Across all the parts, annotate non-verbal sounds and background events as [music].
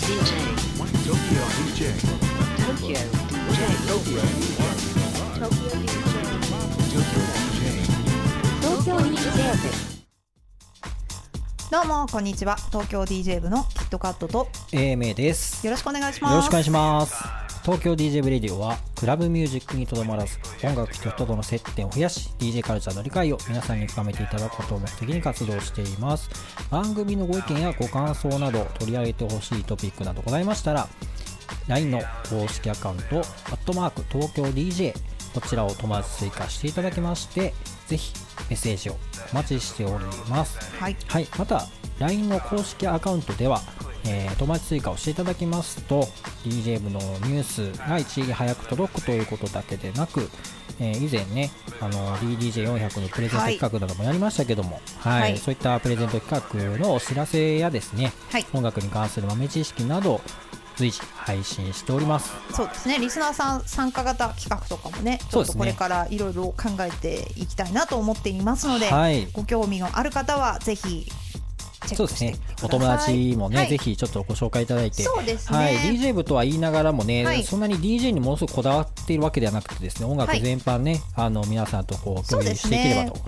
DJ. Tokyo DJ. Tokyo DJ. Tokyo DJ. Tokyo DJ. Tokyo DJ. Tokyo DJ. どうもこんにちは東京 DJ 部のキットカットと AMA です。よろしくお願いしますよろしくお願いします。東京 DJ ブレディオはクラブミュージックにとどまらず音楽と人との接点を増やし DJ カルチャーの理解を皆さんに深めていただくことを目的に活動しています番組のご意見やご感想など取り上げてほしいトピックなどございましたら LINE の公式アカウントアットマーク東京 DJ こちらを友達追加していただきましてぜひメッセージをお待ちしております。はい。はい、また LINE の公式アカウントでは、えー友達追加をしていただきますと DJ 部のニュースが一時早く届くということだけでなく、えー以前ねあの DDJ400 のプレゼント企画などもやりましたけども、はい。はい。そういったプレゼント企画のお知らせやですね、はい。音楽に関する豆知識など随時配信しております。そうですね。リスナーさん参加型企画とかもねちょっとこれからいろいろ考えていきたいなと思っていますので、はい。ご興味のある方はぜひそうですね。お友達もね、はい。ぜひちょっとご紹介いただいて。そうですね。はい、DJ 部とは言いながらもね、はい。そんなに DJ にものすごくこだわっているわけではなくてですね音楽はい。全般ね、あの皆さんとこう共有していければと、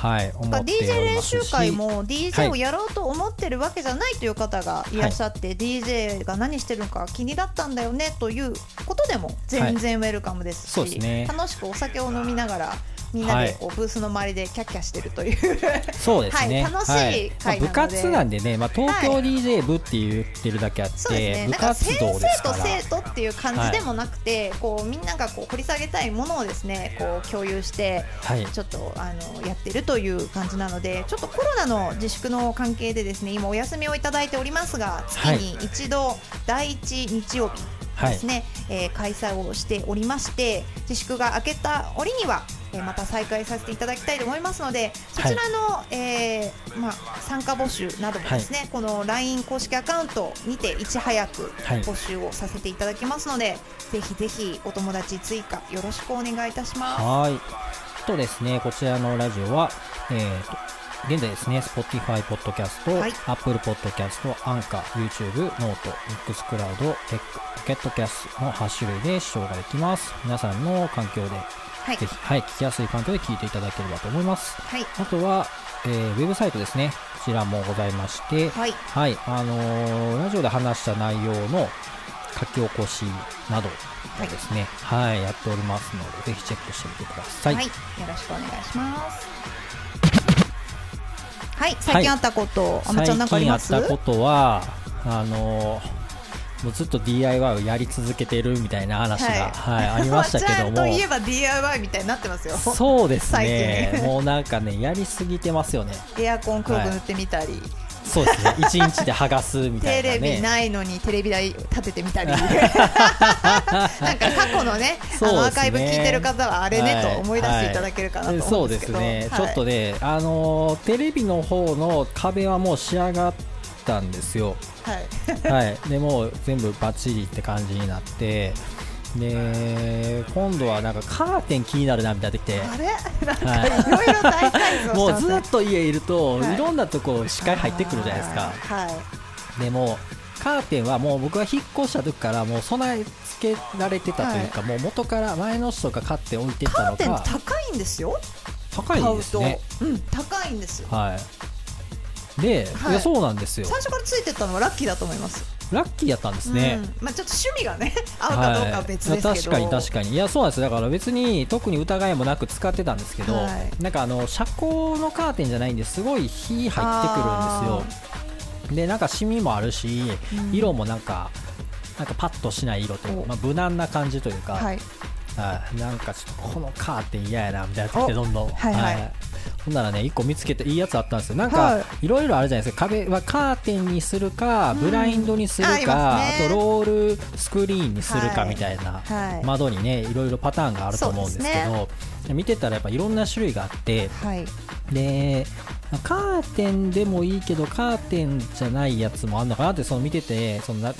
はい DJ 練習会も DJ をはいやろうと思ってるわけじゃないという方がいらっしゃって、DJ が何してるのか気になったんだよねということでも全然ウェルカムですし、そうですね。楽しくお酒を飲みながらみんなでこうブースの周りでキャッキャしてるという。そうですね、はい楽しいはいまあ部活なんでね、まあ、東京はい。DJ 部って言ってるだけあって、そうですね。部活動です生とから生徒っていう感じでもなくて、こうみんながこう掘り下げたいものをですねこう共有してはい。ちょっとあのやってるという感じなのでちょっとコロナの自粛の関係でですね今お休みをいただいておりますが月に一度第一日曜日ですね、えー開催をしておりまして自粛が明けた折には、えーまた再開させていただきたいと思いますのでそちらの、えーまあ、参加募集などもですね、この LINE 公式アカウントにていち早くはい募集をさせていただきますので、ぜひぜひお友達追加よろしくお願いいたします。はい。あとですね、こちらのラジオは、えーと、現在ですね、Spotify Podcast、はい Apple Podcast、Anchor、YouTube、Note、Mixcloud、PocketCast の8種類で視聴ができます。皆さんの環境で、はいぜひ、はい、聞きやすい環境で聞いていただければと思います。はいあとは、えーウェブサイトですね。こちらもございまして、はいはい、あのーラジオで話した内容の書き起こしなどをですね、はい、やっておりますので、ぜひチェックしてみてください。はい、よろしくお願いします。はい、最近あったこと、あまちゃんなんかあります？最近あったことはあのもうずっと DIY をやり続けてるみたいな話が、はい。ありましたけども。[laughs] といえば DIY みたいになってますよ。そうです最ね近。もうなんかねやりすぎてますよね。エアコン黒く塗ってみたり、そうですね。一日で剥がすみたいテなね。レビないのにテレビ台立ててみたり、[laughs] なんか過去のね、あのアーカイブ聞いてる方はあれね、はい。と思い出していただけるかなとそうですね、はい。ちょっとねあのテレビの方の壁はもう仕上がったんですよ。はい、[laughs] はい、でもう全部バッチリって感じになってで今度はなんかカーテン気になるなみたいになってきて。あれ？[laughs] なんかい。もうずっと家いると、はい。い、ろんなとこ視界入ってくるじゃないですか。はい、でもカーテンはもう僕が引っ越した時からもう備え付けられてたというか、もう元から前の人が買って置いてたカーのかテン高いんですよ。高いですね。うん、高いんですよ。はいで、はい。いやそうなんですよ。最初からついてったのはラッキーだと思います。ラッキーやったんですね、うん、まあちょっと趣味がね [laughs] 合うかどうかは別ですけど、はい、確かに確かに。いやそうなんですよ。だから別に特に疑いもなく使ってたんですけど、はい。なんかあの遮光のカーテンじゃないんですごい火入ってくるんですよ。でなんかシミもあるし、うん。色もなんかなんかパッとしない色というお。か、まあ、無難な感じというか、はい、はい。なんかちょっとこのカーテン嫌やなみたいになってどんどん。はい。はいほんならね一個見つけていいやつあったんですよ。なんはかいろいろあるじゃないですか。壁はカーテンにするかブラインドにするか、あとロールスクリーンにするかみたいな、はい。窓にねいろいろパターンがあると思うんですけど見てたらやっぱいろんな種類があってはい、でカーテンでもいいけどカーテンじゃないやつもあるのかなってその見ててそのな、ね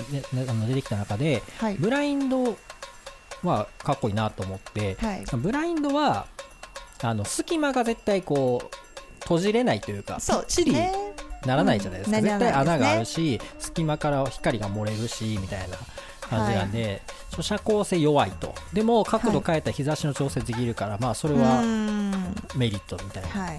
出てきた中ではい、ブラインドはかっこいいなと思って、はい。ブラインドはあの隙間が絶対こう閉じれないというかそうきっちりねならないじゃないですか、うん。絶対穴があるなし隙間から光が漏れるしみたいな感じなんで、ちょ遮光性弱いと。でも角度変えたら日差しの調整できるから、まあそれうはん。メリットみたいな、はい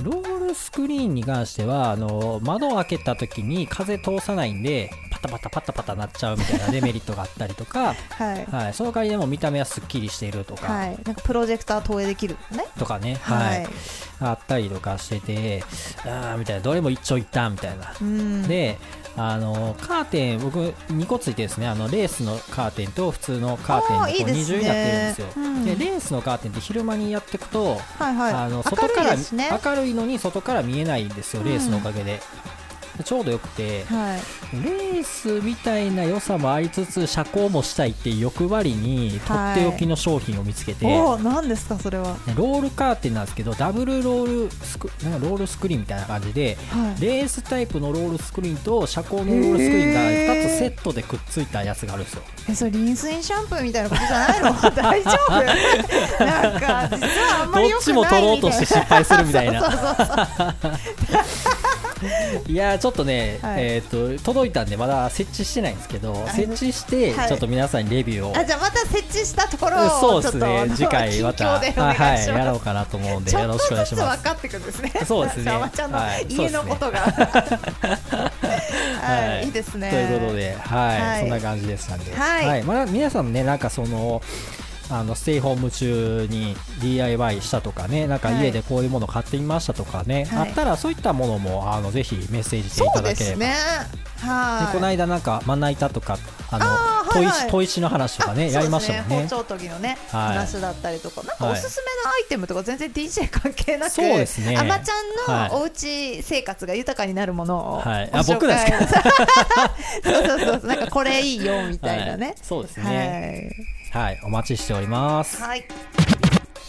ロールスクリーンに関してはあの窓を開けた時に風通さないんでパタパタパタパタなっちゃうみたいな [laughs] デメリットがあったりとか、はい。はい、その代わりでも見た目はすっきりしているとか、はい。なんかプロジェクター投影できるね。とかね、ははいい。あったりとかしててあーみたいな。どれも一長一短みたいな。うん。であのカーテン僕2個ついてですね。あのレースのカーテンと普通のカーテンあーでこう二重になってるんですよ。うん。でレースのカーテンって昼間にやっていくと、はいはい。あの明外からるいですね。明るいのに外から見えないんですようん。レースのおかげで、でちょうどよくてはい。レースみたいな良さもありつつ遮光もしたいっていう欲張りにとっておきの商品を見つけて、おお何ですかそれは？ねロールカーテンなんですけどダブルロールスクなんかロールスクリーンみたいな感じではい。レースタイプのロールスクリーンと遮光のロールスクリーンが2つセットでくっついたやつがあるんですよ。えそれリンスインシャンプーみたいなことじゃないの？[laughs] 大丈夫？なんか実はあんまり良くないみたいな。どっちも取ろうとして失敗するみたいな。[laughs] そうそうそういやーちょっとね、はい。えー、と届いたんでまだ設置してないんですけどあ設置してはい。ちょっと皆さんにレビューを、あじゃあまた設置したところそうですをちょっとあのね次回またはい、やろうかなと思うんでよろしくお願いします。分かってくるんですね。そうですね。ちゃんのはい家のことが。[laughs] はい、い。いですね。ということで、はい、はい。そんな感じでしたんで、はい。まあ、皆さんね、なんかその、あのステイホーム中に DIY したとかね、なんかはい。家でこういうもの買ってみましたとかね、はい。あったらそういったものもあのぜひメッセージしていそただければ。うですね。はい。でこの間なんかまな板とかあのはいはい。砥石の話とかねあやりましたもんね。そうです。包丁研ぎのね、はい。話だったりとか、なんかはい。おすすめのアイテムとか全然 DJ 関係なく、そうですね。あまちゃんはい。のおうち生活が豊かになるものを、はい。あ僕です [laughs] そうそうそうそう、なんかこれいいよみたいなはねい。そうですね。はい、お待ちしております。はい。はい。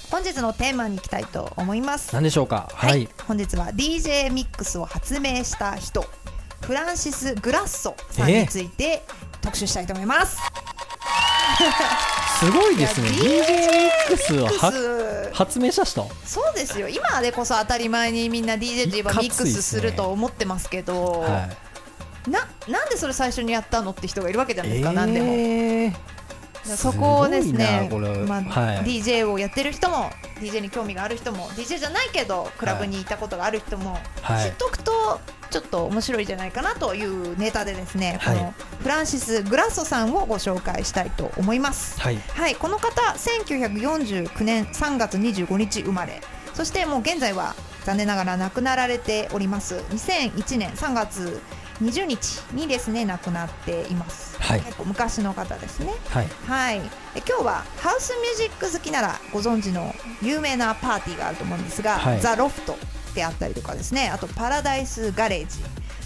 本日のテーマに行きたいと思います。何でしょうか？は、はいい。本日は DJ ミックスを発明した人フランシス・グラッソさんについて特集したいと思います。すごいですね。DJ ミックスを発明した人？そうですよ今でこそ当たり前にみんな DJ といえばミックスすると思ってますけど、はい。ななんでそれ最初にやったのって人がいるわけじゃないですか、なんでも。えーそこをですねまあはい。DJ をやってる人も DJ に興味がある人も DJ じゃないけどクラブにいたことがある人も、はい。知っとくとちょっと面白いんじゃないかなというネタでですね、はい。このフランシス・グラッソさんをご紹介したいと思います。はい。はい、この方1949年3月25日生まれ。そしてもう現在は残念ながら亡くなられております。2001年3月20日にですね亡くなっています、はい。結構昔の方ですね。はい。はい。で今日はハウスミュージック好きならご存知の有名なパーティーがあると思うんですが、はい。ザ・ロフトであったりとかですね。あとパラダイス・ガレージ。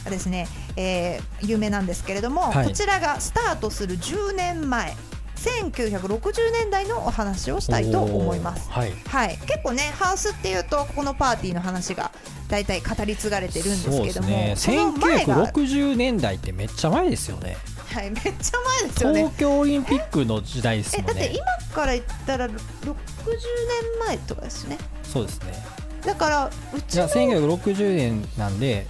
がですね、えー有名なんですけれども、はい。こちらがスタートする10年前1960年代のお話をしたいと思います。はい。はい、結構ねハウスっていうとここのパーティーの話が大体語り継がれてるんですけどもね。その前が、1960年代ってめっちゃ前ですよね。はい、めっちゃ前ですよね東京オリンピックの時代ですもんね。えだって今から言ったら60年前とかですねそうですね。だからうちのじゃあ1960年なんで、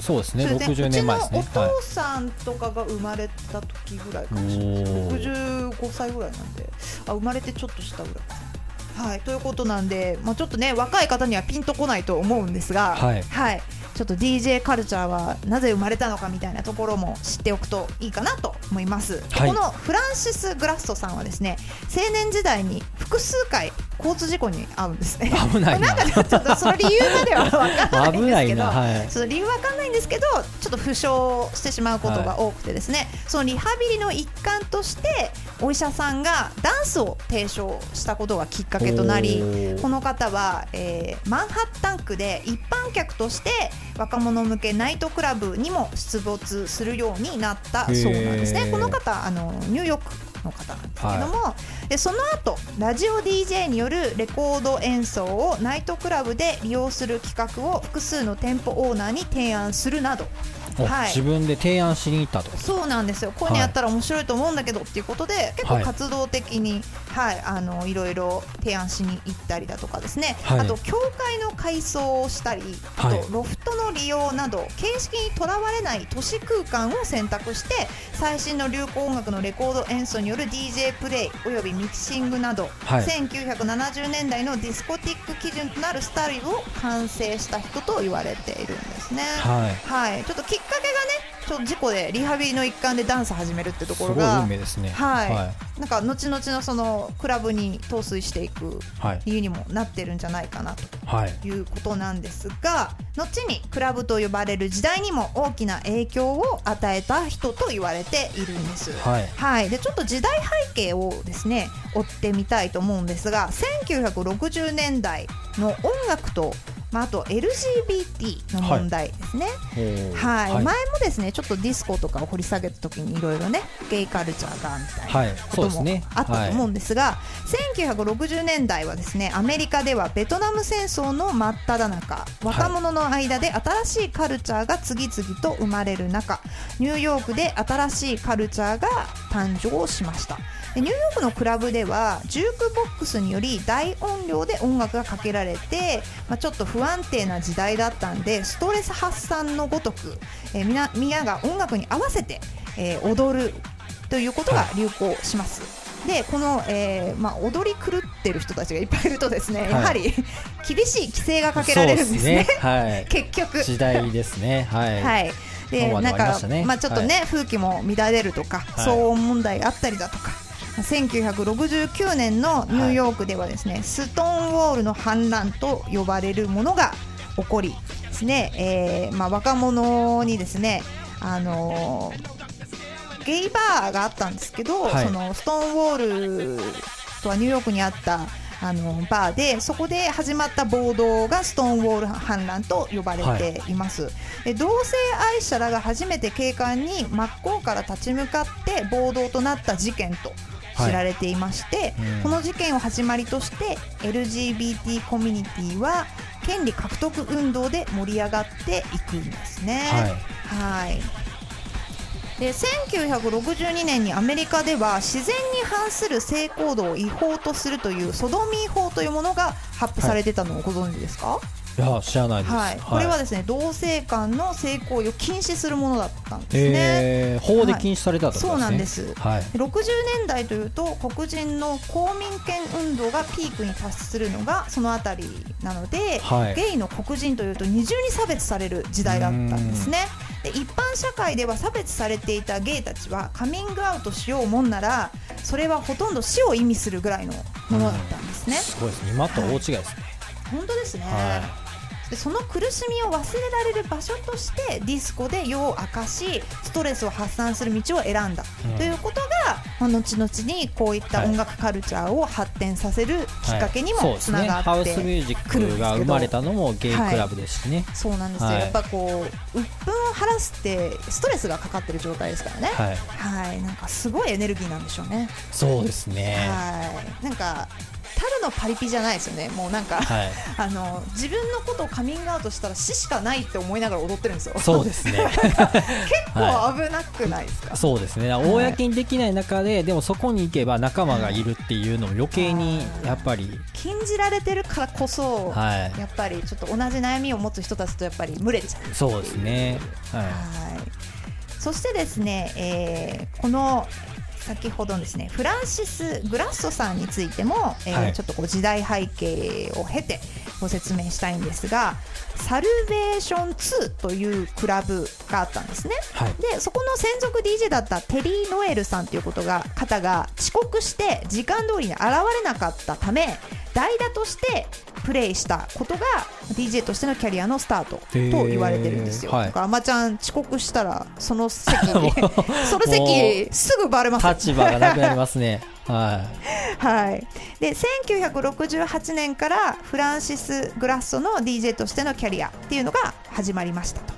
そうですね。そうです60年前ですね。う。ちのはい。お父さんとかが生まれた時ぐらいかおもしれないー65歳ぐらいなんで。あ生まれてちょっとしたぐらいかはい。ということなんで、まあ、ちょっとね若い方にはピンとこないと思うんですがはい。ちょっと DJ カルチャーはなぜ生まれたのかみたいなところも知っておくといいかなと思います、ではい。このフランシス・グラッソさんはですね青年時代に複数回交通事故に遭うんですね危ないなんかねちょっとその理由までは分からないんですけどな。はい。その理由わかんないんですけどちょっと負傷してしまうことが多くてですね、そのリハビリの一環としてお医者さんがダンスを提唱したことがきっかけとなりこの方は、えーマンハッタン区で一般客として若者向けナイトクラブにも出没するようになったそうなんですね。この方あのニューヨークの方なんですけども、でその後ラジオ DJ によるレコード演奏をナイトクラブで利用する企画を複数の店舗オーナーに提案するなどおはい。自分で提案しに行ったと。そうなんですよ。こういうのやったら面白いと思うんだけどっていうことで、結構活動的に、はいあのいろいろ提案しに行ったりだとかですね、はい。あと教会の改装をしたり、はい。あとロフトの利用など形式にとらわれない都市空間を選択して最新の流行音楽のレコード演奏による DJ プレイおよびミキシングなど、はい。1970年代のディスコティック基準となるスタイルを完成した人と言われているんですね。はい。はい、ちょっときっかけがね、ちょっと事故でリハビリの一環でダンス始めるってとすごいころが運、命ですね。はい。はなんか後々のそのクラブに陶酔していくいはい理由にもなってるんじゃないかなとはい。いうことなんですが、後にクラブと呼ばれる時代にも大きな影響を与えた人と言われているんです。はい。はい、でちょっと時代背景をですね追ってみたいと思うんですが1960年代の音楽と、まあ、あと LGBT の問題ですね。はい、はい。前もですねちょっとディスコとかを掘り下げた時にいろいろねゲイカルチャーがみたいはい。なこともあったと思うんですが、1960年代はですねアメリカではベトナム戦争の真っ只中若者の間で新しいカルチャーが次々と生まれる中ニューヨークで新しいカルチャーが誕生しました。でニューヨークのクラブではジュークボックスにより大音量で音楽がかけられて、まあ、ちょっと不安定な時代だったんでストレス発散のごとく、えー、みな皆が音楽に合わせて、えー踊るということが流行します。でこの、えーまあ、踊り狂ってる人たちがいっぱいいるとですね、はい。やはり [laughs] 厳しい規制がかけられるんですね。そうはい。[laughs] 結局。時代ですね。はい、はい、でなんかまあちょっとね、風紀も乱れるとか、はい。騒音問題があったりだとか。1969年のニューヨークではですね、ストーンウォールの反乱と呼ばれるものが起こりですね、えーまあ、若者にですね、あのーゲイバーがあったんですけど、はい。そのストーンウォールとはニューヨークにあったあのバーでそこで始まった暴動がストーンウォール反乱と呼ばれています、で同性愛者らが初めて警官に真っ向から立ち向かって暴動となった事件と知られていまして、うん。この事件を始まりとして LGBT コミュニティは権利獲得運動で盛り上がっていくんですね。はい。はい。で1962年にアメリカでは自然に反する性行動を違法とするというソドミー法というものが発布されてたのをご存知ですか、いや知らないです、はい、これはですね同性間の性行為を禁止するものだったんですね。えー、法で禁止されたそうなんです。はい。で60年代というと黒人の公民権運動がピークに達するのがそのあたりなので、はい。ゲイの黒人というと二重に差別される時代だったんですね。で一般社会では差別されていたゲイたちはカミングアウトしようもんならそれはほとんど死を意味するぐらいのものだったんですね、すごいです。ね今と大違いですね、本当ですね、はでその苦しみを忘れられる場所としてディスコで夜を明かしストレスを発散する道を選んだ、うん。ということが、まあ、後々にこういった音楽カルチャーを発展させるきっかけにもつはい。そうですね。ながってハウスミュージックが生まれたのもゲイクラブですしね、そうなんですよ、はい。やっぱこう鬱憤を晴らすってストレスがかかってる状態ですからね。はい、はい、なんかすごいエネルギーなんでしょうね。そうですね。はい。なんかただのパリピじゃないですよね。もうなんか、はい。[laughs] あの自分のことをカミングアウトしたら死しかないって思いながら踊ってるんですよ。そうですね。[laughs] 結構危なくないですか、そうですね。公にできない中ででもそこに行けば仲間がいるっていうのも余計にやっぱり。禁じられてるからこそ、はい。やっぱりちょっと同じ悩みを持つ人たちとやっぱり群れちゃうそうですね。ははい。そしてですね、えーこの先ほどですねフランシス・グラッソさんについても、えーはいちょっとこう時代背景を経てご説明したいんですがサルベーション2というクラブがあったんですね。いはいでそこの専属 DJ だったテリー・ノエルさんということが方が遅刻して時間通りに現れなかったため代打としてプレイしたことが DJ としてのキャリアのスタートと言われてるんですよ。へーはい。だからあまちゃん遅刻したらその席 [laughs] その席すぐバレます。よ立場がなくなりますね。[laughs] ははい、で1968年からフランシス・グラッソの DJ としてのキャリアっていうのが始まりましたと。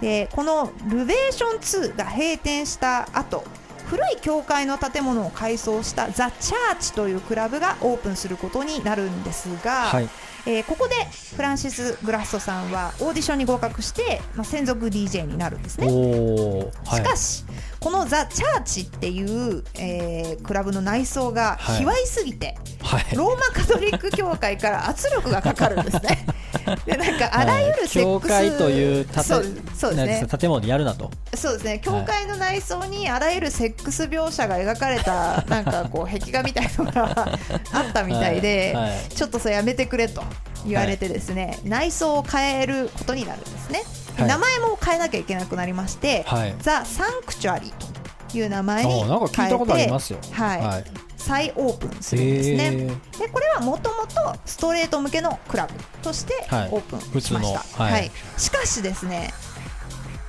でこのルベーション2が閉店した後古い教会の建物を改装したザ・チャーチというクラブがオープンすることになるんですが、はいえーここでフランシス・グラッソさんはオーディションに合格して、まあ、専属 DJ になるんですね。はいしかし、このザ・チャーチっていう、えークラブの内装がはい。卑猥すぎて、はい。ローマカトリック教会から圧力がかかるんですね。[laughs] でなんかあらゆるセックス、教会という建てそうそうですね。建物でやるなと。そうですね。教会の内装にあらゆるセックス描写が描かれたなんかこう壁画みたいのが [laughs] あったみたいで、はい。はい。ちょっとそれやめてくれと言われてですね、内装を変えることになるんですね、名前も変えなきゃいけなくなりまして、はい。ザ・サンクチュアリという名前に変えてあなんか聞いたことありますよ。はい。はい。再オープンするんですね、へー。でこれはもともとストレート向けのクラブとしてはい。オープンしました、普通の。はい。しかしですね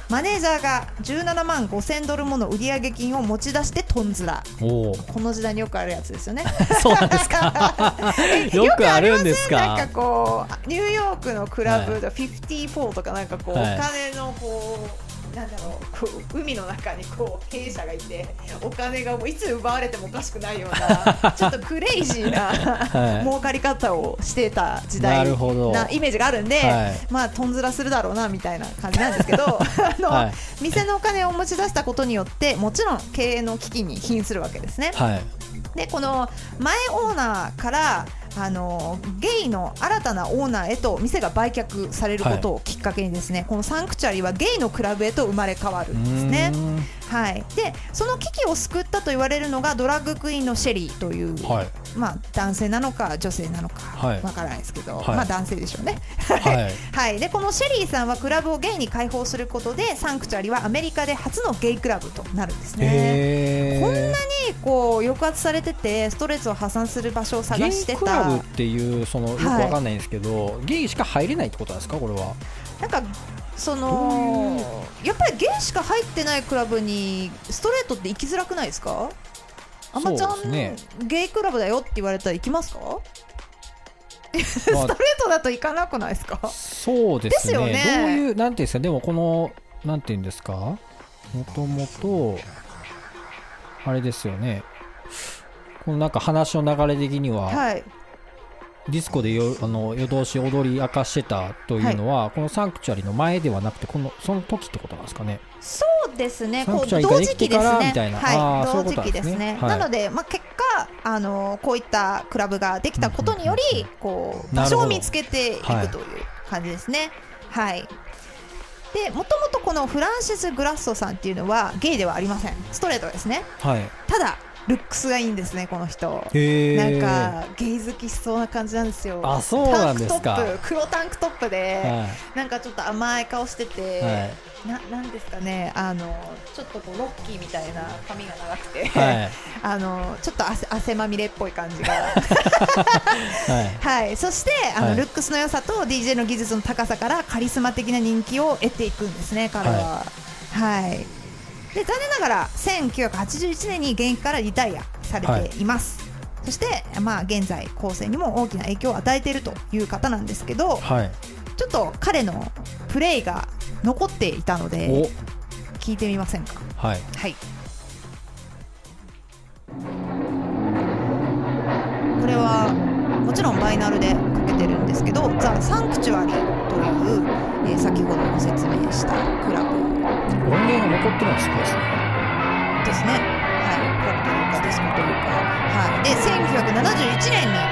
マネージャーが17万5000ドルもの売上金を持ち出してトンズラ。この時代によくあるやつですよね。[laughs] そうな [laughs] んですか。よくあるんですか。なんかこうニューヨークのクラブはい。で54とかなんかこう、はい。お金のこうなんだろうこう海の中にこう兵舎がいてお金がもういつ奪われてもおかしくないような [laughs] ちょっとクレイジーな、はい。儲かり方をしてた時代なイメージがあるんで、はい。まあとんずらするだろうなみたいな感じなんですけど [laughs] あの、はい。店のお金を持ち出したことによってもちろん経営の危機に瀕するわけですね。はい。でこの前オーナーからあのゲイの新たなオーナーへと店が売却されることをきっかけにですね、このサンクチュアリはゲイのクラブへと生まれ変わるんですねはい、でその危機を救ったと言われるのがドラッグクイーンのシェリーという、はい。まあ、男性なのか女性なのかはい。わからないですけど、はい。まあ、男性でしょうね。はい。[laughs] はい、でこのシェリーさんはクラブをゲイに開放することでサンクチュアリはアメリカで初のゲイクラブとなるんですね。こんなにこう抑圧されててストレスを破産する場所を探ゲイしてクラブたっていうそのよくはいわかんないんですけど、ゲイしか入れないってことなんですか？これは。なんかそどのやっぱりゲイしか入ってないクラブにストレートって行きづらくないですか？あまちゃん、ね。ゲイクラブだよって言われたら行きますか？[laughs] ストレートだと行かなくないですか？そうですね。よね。どういうなんていうんですかでもこのなんていうんですか？もともとあれですよね。このなんか話の流れ的には、はいディスコでよあの夜通し踊り明かしてたというのは、このサンクチュアリの前ではなくてこのその時ってことなんですかね？そうですね、こう同時期ですね。からみたいな。あはい、同時期ですね。はい。なので、まあ、結果、あのこういったクラブができたことにより、こうなるほど。場所を見つけていくはいという感じですね。はい。で、もともとこのフランシス・グラッソさんっていうのはゲイではありません。ストレートですね。はい。ただ、ルックスがいいんですね、この人。なんかゲイ好きしそうな感じなんですよ。あそうなんですか。タンクトップ黒タンクトップで、はなんかちょっと甘い顔してて、い、はい。ななんですかねあのちょっとこうロッキーみたいな髪が長くて、はい。[laughs] あのちょっと汗汗まみれっぽい感じが。[laughs] はい。はい。そしてあの、はい。ルックスの良さと DJ の技術の高さからカリスマ的な人気を得ていくんですね彼は。はい、で残念ながら1981年に現役からリタイアされています、そして、まあ、現在後世にも大きな影響を与えているという方なんですけどはい。ちょっと彼のプレイが残っていたのでお。聞いてみませんか？はい。はい。これはもちろんバイナルでかけてるんですけど「ザ・サンクチュアリ」という、えー先ほどご説明したクラブ音源が残ってるのはすごいですね。ですね。はい。クラブというかディスコというか。はい。で1971年に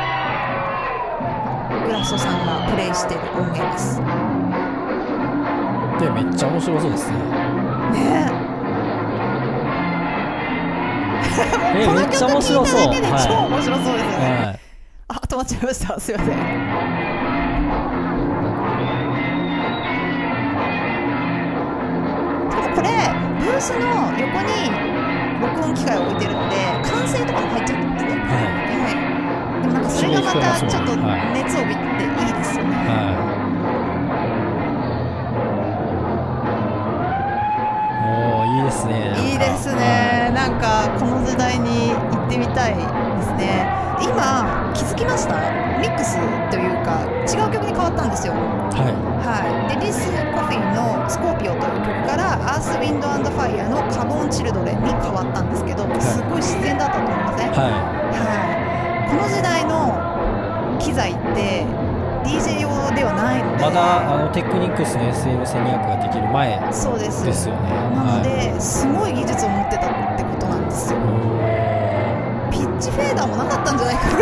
グラストさんがプレイしてる音源です。でめっちゃ面白そうですね。ねえ。えこのめっちゃ曲聴い面白そう。ただけで超は面白そうですよい、ね、はい。あ止まっちゃいました。すいませんブースの横に録音機械を置いてるので歓声とかも入っちゃってますね。はい。はい。でもなんかそれがまたちょっと熱を帯びていいですよね、はい。いいですねいいですね。なんかこの時代に行ってみたいですね。今気づきました？ミックスというか違う曲に変わったんですよ。はい。はい、デニス・コフィーの「スコーピオ」という曲から「アース・ウィンド・アンド・ファイヤー」の「カボン・チルドレン」に変わったんですけどすごい自然だったと思いません、はい。はこの時代の機材って DJ 用ではないので。いまだあのテクニックスの SL1200 ができる前そうです。ですよね。なので、すごい技術を持ってたってことなんですよ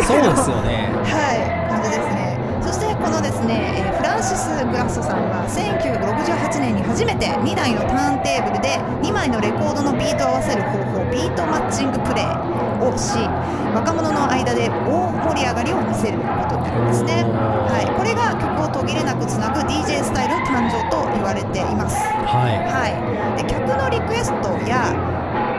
そうですよね。はい、感じですね。そしてこのですね、えーフランシス・グラッソさんは1968年に初めて2台のターンテーブルで2枚のレコードのビートを合わせる方法ビートマッチングプレイをし若者の間で大盛り上がりを見せることになりますね、はい、これが曲を途切れなくつなぐ DJ スタイルの誕生と言われています。はい。はい、で客のリクエストや、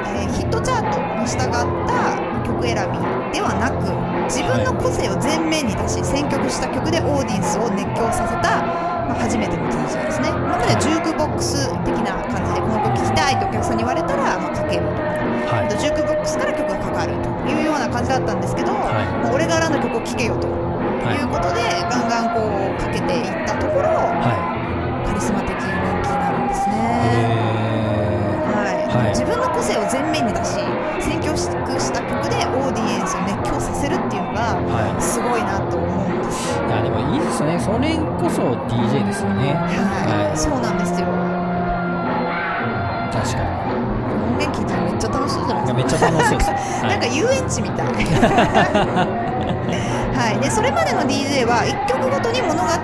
えーヒットチャートに従った曲選びではなく自分の個性を前面に出し選曲した曲でオーディエンスを熱狂させた、まあ、初めての DJ ですね。今まではジュークボックス的な感じでこの曲聴きたいとお客さんに言われたら、まあ、かけるとはい。あとジュークボックスから曲がかかるというような感じだったんですけど、はい。俺が選んだ曲を聴けよということで、ガンガンこうかけていったところはカリスマ的人気になるんですいね。はい。はい。自分の個性を前面に出し選曲した曲でオーディエンスを熱がはすごいなと思うんですよ。い。いやでもいいですね。それこそ DJ ですよね。はい、はい。そうなんですよ。確か音源聞いたらめっちゃ楽しいじゃないにいですか。やめっちゃ楽しそうです。[laughs] はなんか遊園地みたい。はい、でそれまでの DJ は1曲ごとに物語が、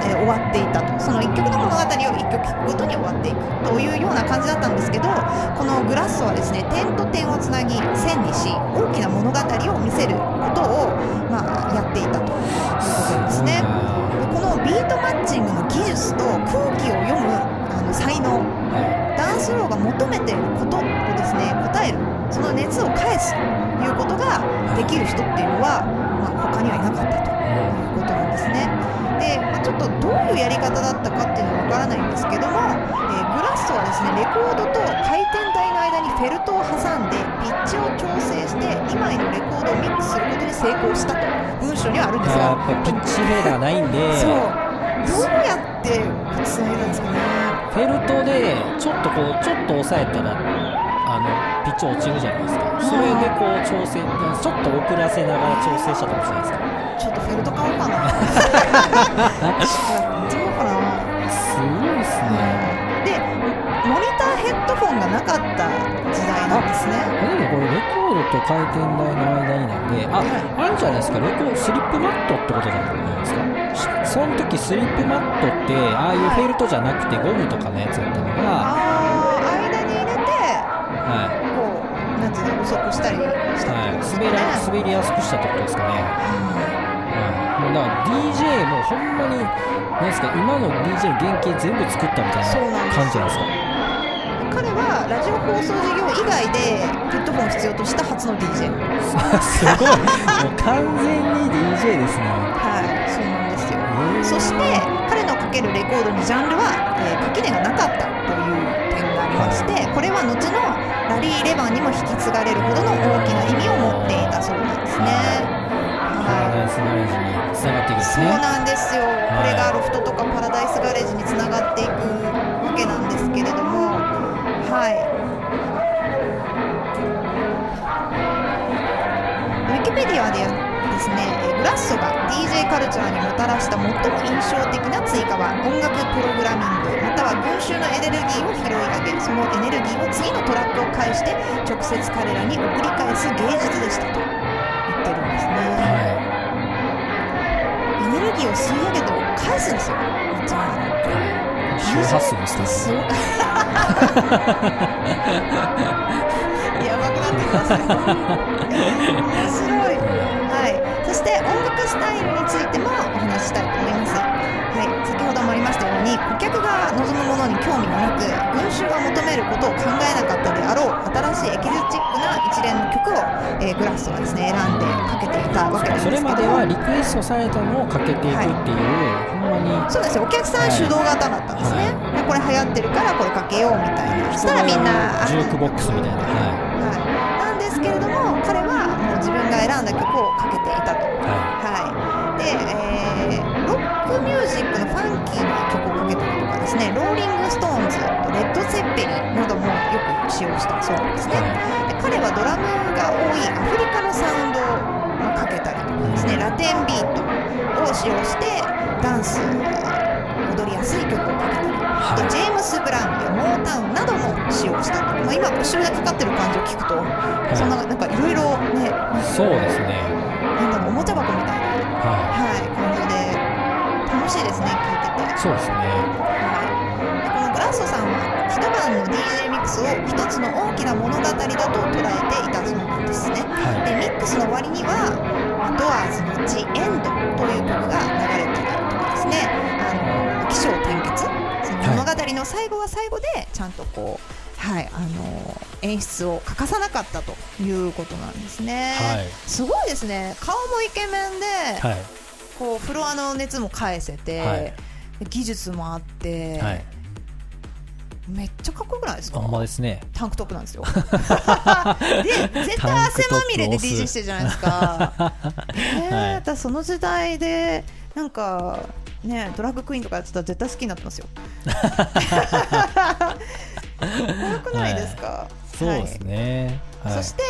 えー終わっていたとその1曲の物語を1曲聴くごとに終わっていくというような感じだったんですけどこのグラッソはですね点と点をつなぎ線にし大きな物語を見せることを、まあ、やっていたということですね。でこのビートマッチングの技術と空気を読むあの才能はダンスローが求めていることをですね答えるその熱を返すということができる人っていうのは、まあ、他にはいなかったということなんですね。で、まあ、ちょっとどういうやり方だったかっていうのはわからないんですけども、えーグラッソはですねレコードと回転台の間にフェルトを挟んでピッチを調整して2枚のレコードをミックスすることに成功したと文章にはあるんいですがピッチフェーダーがないんでそうどうやってつないだんですかねフェルトでちょっとこうちょっと押さえたらピッチ落ちるじゃないですか。それでこう調整ちょっと遅らせながら調整したとかじゃないですかちょっとフェルト買おうかな。やってみようかな。すごいっすね。で、モニターヘッドフォンがなかった時代なんですね。あでもこれレコードと回転台の間になんでああるんじゃないですか。レコードスリップマットってことじゃないですか。しその時スリップマットってああいうフェルトじゃなくてゴムとかのやつだったのが、う、なんていうの、遅くしたりしたいはい、滑。滑りやすくしたってことですかね、はい、もうだから DJ もほんまになんですか今の DJ の原型全部作ったみたいな感じなんですか？彼はラジオ放送事業以外でヘッドフォンを必要とした初の DJ。すごい。[laughs] もう完全に DJ ですね。はい、そうなんですよ。そして彼のかけるレコードにジャンルは、えー垣根がなかったとしてこれは後のラリー・レバンにも引き継がれるほどの大きな意味を持っていたそうなんですね。パラはダイスガレージにつながってい。くんい、そうなんですよ、い。これがロフトとかパラダイスガレージにつながっていくわけなんですけれども、はい、ウィキペディアではですね、えーグラッソが DJ カルチャーにもたらした最も印象的な追加は音楽プログラミングまたは群衆のエネルギーを拾い上げそのエネルギーを次のトラックを介して直接彼らに送り返す芸術でしたと言ってるんですね、はエネルギーを吸い上げて返すんですよめっちゃ周波数ですねすごい [laughs] [laughs] やばくなってきますね。面白いして音楽スタイルについてもお話ししたいと思います。はい。先ほどもありましたように顧客が望むものに興味がなく群衆が求めることを考えなかったであろう新しいエキゾチックな一連の曲を、えーグラストがですね選んでかけていたわけなんですけど。それまではリクエストされたのをかけていくっていう、ほんまに。そうなんですよ。お客さん主導型だったんですね、でこれ流行ってるからこれかけようみたいな。そしたらみんなあジュークボックスみたいな。ははい、なんですけれども彼はもう自分がが選んだ曲をていたと。ははい、で、えーロックミュージックのファンキーな曲をかけたりとかですねローリング・ストーンズとレッド・ツェッペリンなどもよく使用したそうなんですね、で彼はドラムが多いアフリカのサウンドをかけたりとかですねラテンビートを使用してダンス踊りやすい曲をかけたりあとはい。ジェームス・ブラウンやモータウンなども使用したと、まあ、今後ろでかかってる感じを聞くと、そんななんかいろいろね。いそうですね楽しいですね、聞いてて。いそうですね。はい、でこのグラッソさんは一晩の DJ ミックスを一つの大きな物語だと捉えていたそうなんですね。はでミックスの終わりには「ドアーズの The End」という曲が流れているとかですね。あの起承転結。その物語の最後は最後でちゃんとこう、はい、あの演出を欠かさなかったということなんですね。はい。すごいですね。顔もイケメンで、いはいこうフロアの熱も返せて、はい。技術もあって、はい。めっちゃかっこよくないですか？ほんまですね。タンクトップなんですよ。[laughs] で絶対汗まみれで DJ してるじゃないですか、ねえはい。だその時代でなんかねドラッグクイーンとかやってたら絶対好きになってますよ。[laughs] かっこよくないですか、そうですね。はい。そして、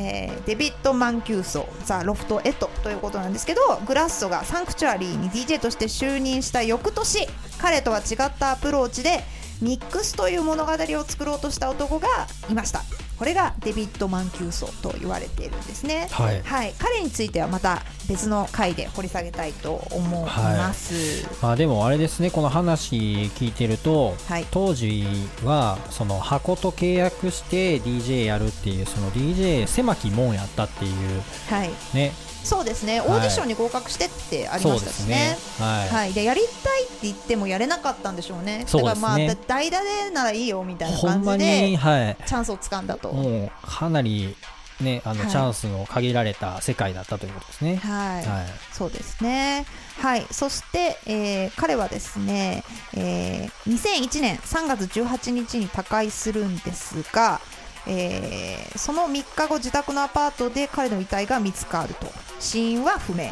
えーデビッド・マンキューソ、ザ・ロフト・エトということなんですけどグラッソがサンクチュアリーに DJ として就任した翌年彼とは違ったアプローチでミックスという物語を作ろうとした男がいました。これがデビッド・マンキューソと言われているんですね。はい。はい、彼についてはまた別の回で掘り下げたいと思います、まあでもあれですねこの話聞いてると、はい。当時はその箱と契約して DJ やるっていうその DJ 狭き門やったっていうはい、ねそうですね。オーディションに合格してってありましたしね。すね。はい、はい、でやりたいって言ってもやれなかったんでしょうね。そうですね。だからまあだ代打でならいいよみたいな感じにではい。チャンスをつかんだと。もうかなりねあの、はい。チャンスの限られた世界だったということですね。はい、はい。そうですね。はい、そして、えー彼はですね、えー2001年3月18日に他界するんですが、えーその3日後自宅のアパートで彼の遺体が見つかると。死因は不明。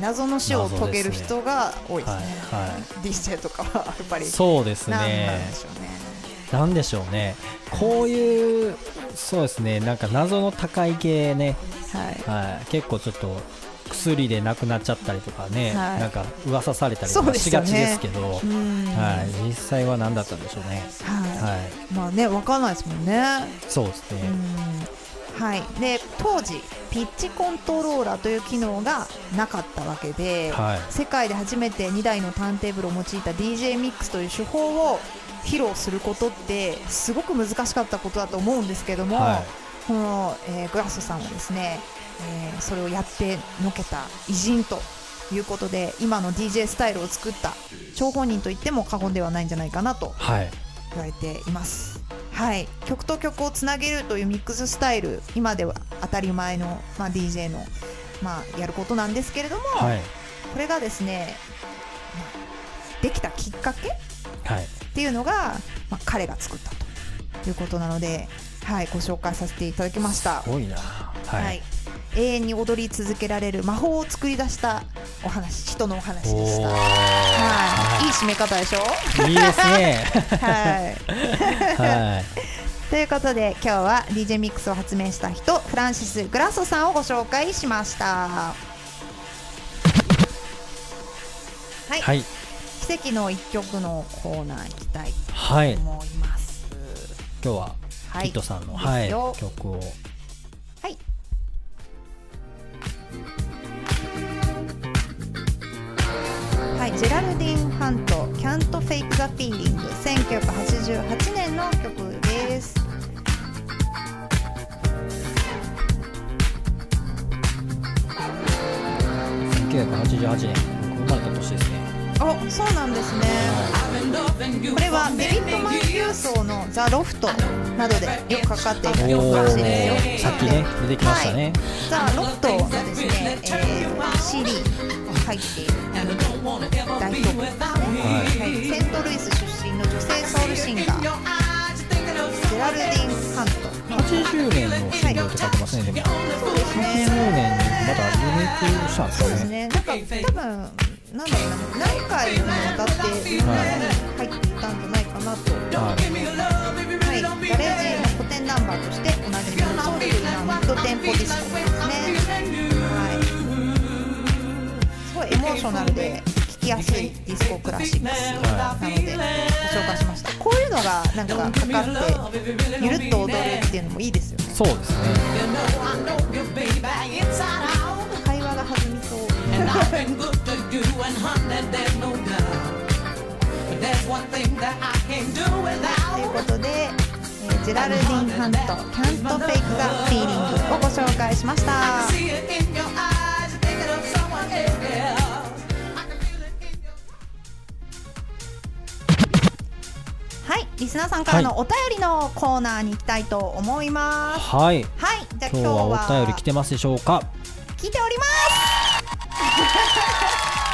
謎の死を遂げる人が多いですね。はいはい。[laughs] DJ とかはやっぱり。そうです何なんねでしょうね。なんでしょうね。こういうそうですね。なんか謎の高い系ね、はい。はい、結構ちょっと薬で亡くなっちゃったりとかね、はい。なんか噂されたりとかしがちですけど、うん。はい、実際は何だったんでしょうね。はいはい、まあね、わかんないですもんね。そうですね。うん。はい、で当時ピッチコントローラーという機能がなかったわけで、はい。世界で初めて2台のターンテーブルを用いた DJ ミックスという手法を披露することってすごく難しかったことだと思うんですけども、はい。この、えーグラスさんはですね、えーそれをやってのけた偉人ということで今の DJ スタイルを作った張本人と言っても過言ではないんじゃないかなと。はい、言われています。はい、曲と曲をつなげるというミックススタイル今では当たり前の、まあ、DJ の、まあ、やることなんですけれども、はい、これがですね、まあできたきっかけっはい、ていうのが、まあ、彼が作ったということなので、はい、ご紹介させていただきました。す。ごいな。はい。はい、永遠に踊り続けられる魔法を作り出したお話人のお話でした。はい、いい締め方でしょ？いいですね。[laughs] はい。はい、[laughs] ということで今日は DJ ミックスを発明した人フランシス・グラッソさんをご紹介しました。はい、はい、奇跡の一曲のコーナー行きたいはいと、思います。今日ははいキットさんの、はい、曲を。はい。はい、ジェラルディン・ハント「Can't Fake the Feeling」1988年の曲です。1988年、僕生まれた年ですね。あそうなんですねこれはデビッド・マン・ユーソーの「ザ・ロフト」などでよくかかっている曲らしいですよ。さっきね、出てきましたね。ザ・ロフトがですね、えー CD に入っている大ヒット曲ですね、はい。セントルイス出身の女性ソウルシンガージェラルディン・ハント。80年のシングルって書いてますね、でも。そうですね。したんですかね。ね。なんか多分なんだろうな何回にわたって入っていたんじゃないかなと。はいはい。ガレージの古典ナンバーとしておなじみのソウルフルなミッドテンポディスコですね。はい。すごいエモーショナルで聴きやすいディスコクラシックスなのでご紹介しました。こういうのがなんかかかってゆるっと踊るっていうのもいいですよね。そうですねそう。ということで、えージェラルディン・ハント「Can't Fake the Feeling」をご紹介しました。はいリスナーさんからのお便りのコーナーに行きたいと思います。はい。はいじゃあ今日ははお便り来てますでしょうか？聞いております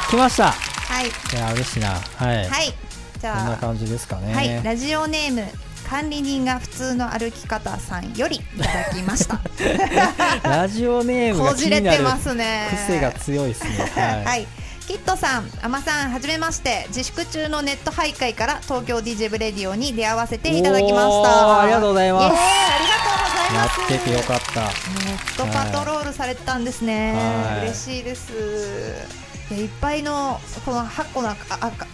来ましたはいいや嬉しいなはい、はいじこんなゃあ感じですかねはい、ラジオネーム管理人が普通の歩き方さんよりいただきました。[laughs] ラジオネームこが気になるじれてますね。癖が強いですねはい、はい。キットさん、あまさん、はじめまして。自粛中のネット徘徊から東京 DJ ブレディオに出会わせていただきましおた。ーありがとうございますありがとうございやます。っててよかったネットパトロールされてたんですね。はい嬉しいです。いっぱいのこの8個のア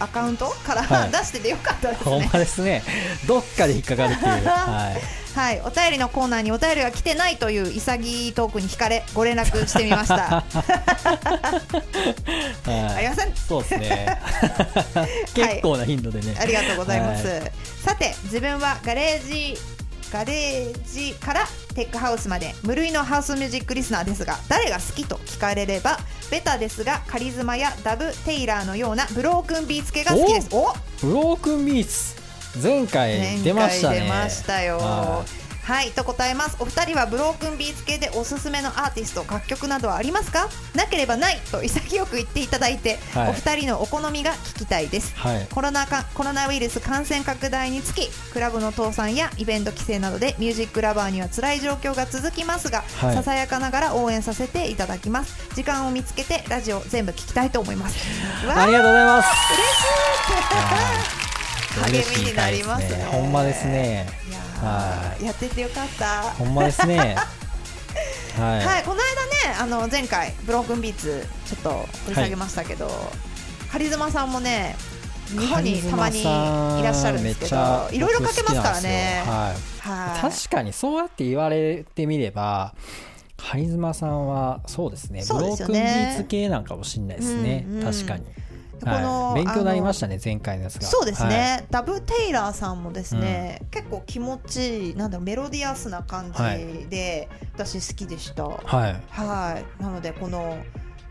カウントから、はい。出しててよかったですほんねま。ですね。どっかで引っかかるっていう。[laughs] はい。はい、お便りのコーナーにお便りが来てないという潔いトークに惹かれご連絡してみました。[laughs] はい。ありません。そうですね。[laughs] 結構な頻度でね、ありがとうございます。はさて、自分はガレージガレージからテックハウスまで無類のハウスミュージックリスナーですが誰が好きと聞かれればベタですがカリズマやダブ・テイラーのようなブロークンビーツ系が好きです。おブロークンビーツ。前回出ましたね。前回出ましたよ。ははいと答えます。お二人はブロークンビーツ系でおすすめのアーティスト楽曲などはありますか？なければないと潔く言っていただいて、はい。お二人のお好みが聞きたいです。はい。コロナかコロナウイルス感染拡大につきクラブの倒産やイベント規制などでミュージックラバーには辛い状況が続きますが、はい。ささやかながら応援させていただきます。時間を見つけてラジオ全部聞きたいと思います。[laughs] ありがとうございます。嬉しい。[laughs] 励みになりますね。ほんまですね。いやはーやっててよかった。ほんまですね。[laughs] はい、はい、この間ねあの前回ブロークンビーツちょっと掘り下げましたけど、カリズマさんもね日本にたまにいらっしゃるんですけどいろいろかけますからね。はい。はい。確かにそうやって言われてみればカリズマさんはそうですね。そうですよブロークンビね。ーツ系なんかもしれないですね、うんうん。確かに、はい、勉強になりましたね前回のやつが。そうですはい。ね、ダブ・テイラーさんもですね、結構気持ちいいなんだろうメロディアスな感じで、私好きでした。はい。はい。なのでこの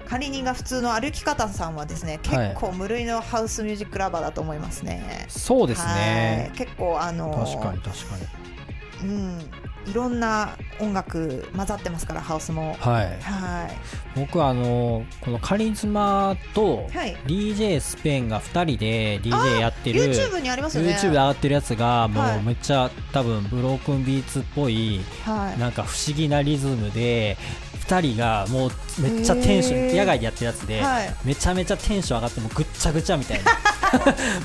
仮にが普通の歩き方さんはですね結構無類のハウスミュージックラバーだと思いますね、そうですね。はい。結構あの確かに確かにうん、いろんな音楽混ざってますからハウスも。はい。は僕はあのこのカリズマとい。はい DJ スペンが2人で DJ やってる YouTube にありますよね。YouTube で上がってるやつがもはい。うめっちゃ多分ブロークンビーツっぽいはい。なんか不思議なリズムで2人がもうめっちゃテンション野外でやってるやつではい。めちゃめちゃテンション上がってもうぐっちゃぐちゃみたいな。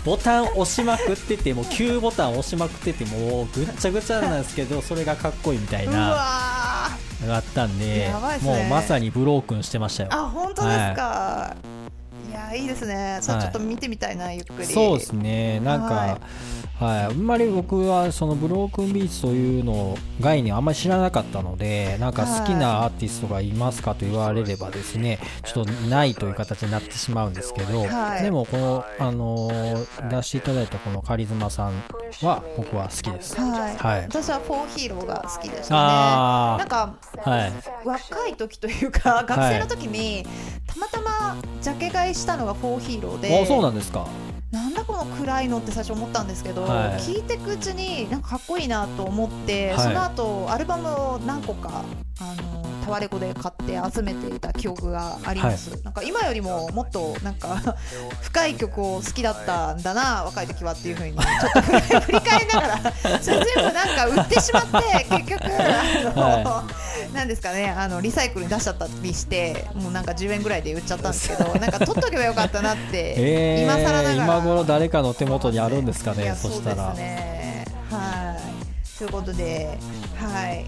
ボタン押しまくっててもう9ボタン押しまくっててもうぐっちゃぐちゃなんですけど [laughs] それがかっこいいみたいうながあったんでね。もうまさにブロークンしてましたよ。あ本当ですか、い、やいいですね。ちょっと見てみたいな、ゆっくり。そうですね。なんか、ははい、あんまり僕はそのブロークンビーツというのを概念あんまり知らなかったのでなんか好きなアーティストがいますかと言われればですねちょっとないという形になってしまうんですけど、はい。でもこの、あのー出していただいたこのカリズマさんは僕は好きです。はい、はい。私はフォーヒーローが好きでしたね。あなんかあはい。若い時というか学生の時に、たまたまジャケ買いしたのがフォーヒーローで。あそうなんですか。なんだこの暗いのって最初思ったんですけど、はい。聞いていくうちになんかかっこいいなと思って、はい。その後アルバムを何個かあのタワレコで買って集めていた記憶があります、なんか今よりももっとなんか深い曲を好きだったんだな若い時はっていうふうにちょっと振り返りながらそれ [laughs] 全部なんか売ってしまって結局あの、はななんですかねあのリサイクルに出しちゃったりしてもうなんか10円ぐらいで売っちゃったんですけど [laughs] なんか取っとけばよかったなって、[laughs] えー、今更ながら今頃誰かの手元にあるんですかねそしたら。ね。はい。ということではい。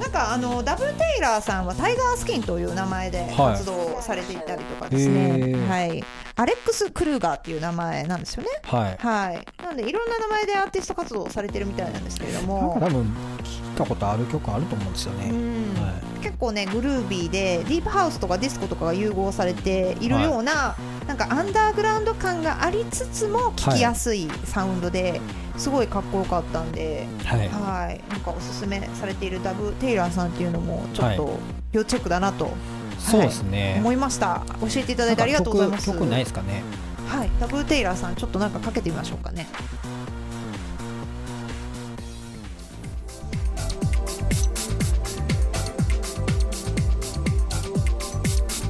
なんかあのダブル・テイラーさんはタイガースキンという名前ではい。活動されていたりとかですね、へー。はい、アレックス・クルーガーっていう名前なんですよね。はい。はい、なのでいろんな名前でアーティスト活動をされてるみたいなんですけれども。か多分聞いたことある曲あると思うんですよね、うん。は結構ねグルービーでディープハウスとかディスコとかが融合されているような、なんかアンダーグラウンド感がありつつも聴きやすいサウンドですごいかっこよかったんで、はい。はい、なんかおすすめされているダブ・テイラーさんっていうのもちょっと要チェックだなとそうですね、思いました。教えていただいてありがとうございます。曲曲ないですかね？はい、ダブ・テイラーさんちょっとなんかかけてみましょうかね。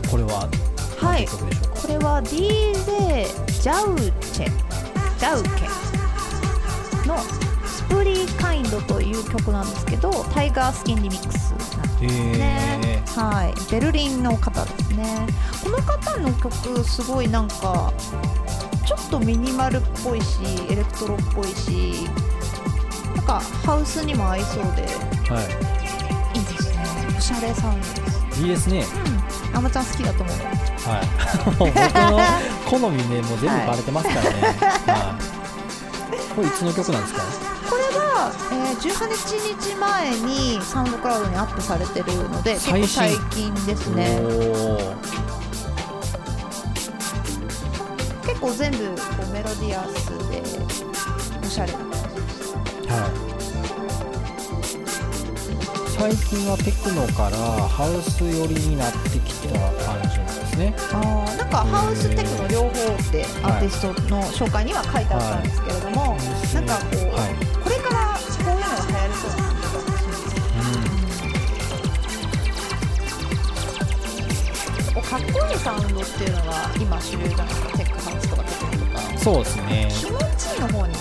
これははいれは DJ ジャウチェジャウケの「スプリーカインド」という曲なんですけどタイガースキンリミックスなんですね。へ、はい、ベルリンの方ですね。この方の曲すごいなんかちょっとミニマルっぽいしエレクトロっぽいしなんかハウスにも合いそうでーはい。いですね。おしゃれサウンドです。いいですね。うん。あまちゃん好きだと思うはい。僕の好みねもう全部バレてますからね、[laughs] はい、これいつの曲なんですか？これは、えー、18日前にサウンドクラウドにアップされてるので結構最近ですね。結構全部こうメロディアスでおしゃれな感じですはい。最近はテクノからハウス寄りになってきた感じね。あーなんかハウステクノ両方ってアーティストの紹介には書いてあったんですけれども、なんかこう、はい。これからこうい。うのが流行りそうなかっこいいサウンドっていうのが今主流じゃないですかテックハウスとかテクノとかうんそうですね。気持ちいいの方にこ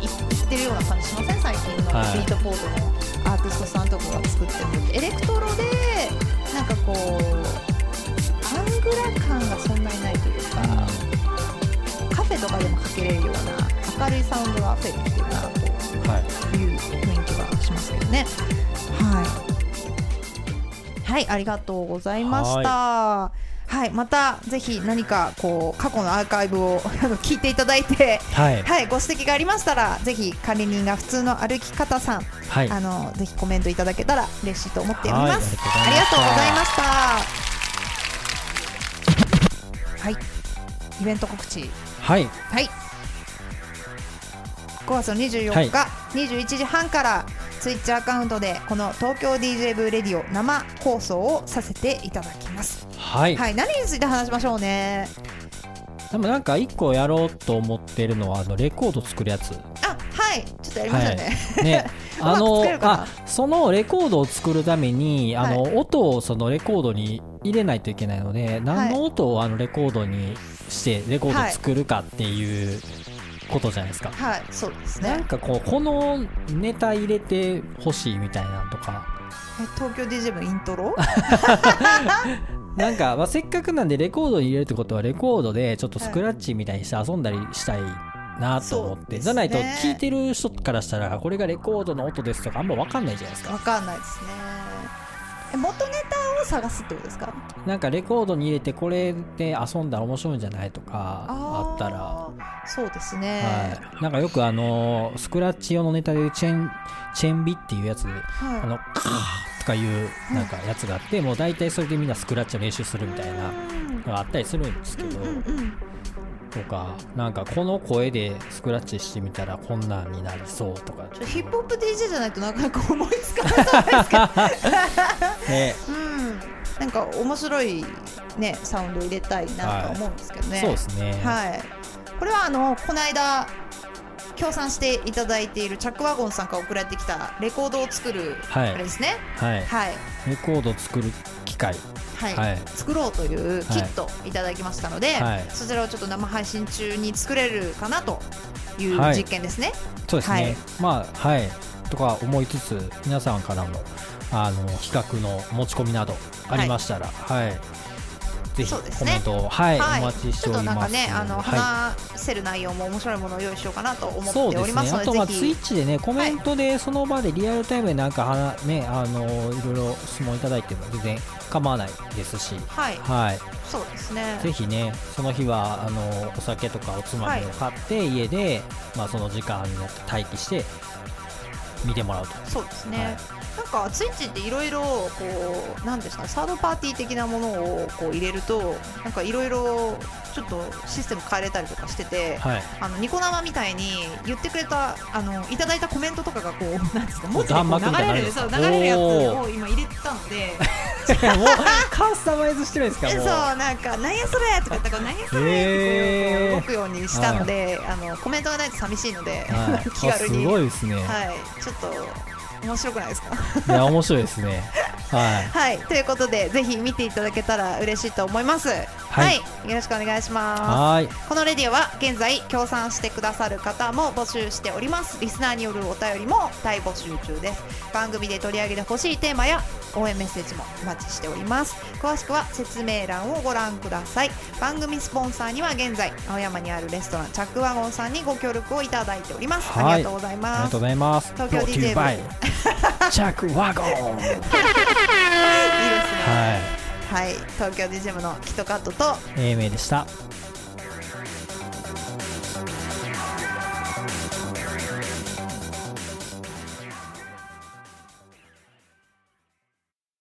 ういいってるような感じしません？最近のはいビートポートのアーティストさんとかが作ってるのってエレクトロでなんかこうアングラ感がそんなにないというかカフェとかでもかけれるような明るいサウンドが増えてきてるなとはい。いう雰囲気がしますけどね。はい。はいありがとうございました。はいまたぜひ何かこう過去のアーカイブを聞いていただいてはい。はい、ご指摘がありましたら、ぜひ管理人が普通の歩き方さん、はい。あのぜひコメントいただけたら嬉しいと思っておりはいます。あありがとうございました。はい、イベント告知、はい。はい。5月の24日、21時半からツイッチアカウントでこの東京 DJ ブレディオ生放送をさせていただきます。はい、はい、何について話しましょうね。でもなんか一個やろうと思ってるのはあのレコード作るやつ。あ、はい、ちょっとやりましょうね。ね [laughs] うまくあのあそのレコードを作るためにあの、は音をそのレコードに入れないといけないので何の音をあのレコードにしてレコードを作るかっていうことじゃないですか、はい、そうですね。なん。かこうこのネタ入れてほしいみたいなのとか。え東京 DJ のイントロ？[laughs] なんか、まあ、せっかくなんでレコードに入れるってことはレコードでちょっとスクラッチみたいにして遊んだりしたいなと思って、ねじゃないと聞いてる人からしたらこれがレコードの音ですとかあんま分かんないじゃないですか。わかんないですね。え元ネタを探すってことですか？なんかレコードに入れてこれで遊んだら面白いんじゃないとかあったら、そうですね。はい、なんかよくあのスクラッチ用のネタでチェンチェンビっていうやつはい。あのカーとかいうなんかやつがあってもう大体それでみんなスクラッチを練習するみたいなのがあったりするんですけど、うんうんうんとかなんかこの声でスクラッチしてみたらこんなんになりそうとか。ちょヒップホップ DJ じゃないとなかなか思いつかないじゃないですか [laughs] ね。うん。なんか面白いねサウンドを入れたいなとは思うんですけどね、そうですね、はい、これはあのこの間協賛していただいているチャックワゴンさんから送られてきたレコードを作るはい。あれですね。はい。はい、レコード作る機械はい。はい。作ろうというキットいただきましたので、はい。そちらをちょっと生配信中に作れるかなというはい。実験ですね。そうですね、はい。まあはい。とか思いつつ皆さんからもあの企画の持ち込みなどありましたらはい、ぜひコメントを、はいはい。お待ちしております。ちょっとなんかねあの、はい。話せる内容も面白いものを用意しようかなと思っておりそうですね。ますのであとまあツイッチでねコメントでその場でリアルタイムでなんかはなねあのいろいろ質問いただいても全然構わないですし、はい。はい。そうですね。ぜひねその日はあのお酒とかおつまみを買って、家でまあその時間になって待機して見てもらうと。そうですね、はいなんかツイッチっていろいろこうなんですかサードパーティー的なものをこう入れるとなんかいろいろちょっとシステム変えれたりとかしてて、はい。あのニコ生みたいに言ってくれたあのいただいたコメントとかがこう [laughs] なんですか文字でこう流れるそうですか？流れるやつおを今入れてたので。もうカスタマイズしてるんですか？え [laughs] そう。なんか何やそれとか言ったらこう何やそれって動くようにしたので、あのコメントがないと寂しいので、はい、[laughs] 気軽に。あすごいですね。はい。ちょっと面白くないですか？いや面白いですね。はい。はい、ということでぜひ見ていただけたら嬉しいと思います。はい、よろしくお願いします。はい。このレディオは現在協賛してくださる方も募集しております。リスナーによるお便りも大募集中です。番組で取り上げてほしいテーマや応援メッセージもお待ちしております。詳しくは説明欄をご覧ください。番組スポンサーには現在青山にあるレストランチャックワゴンさんにご協力をいただいております。はいありがとうございありますがとう。ございます。東京 DJ by チャックワゴン。いいですね。ははい、東京 DJM のキットカットとい。英明でした。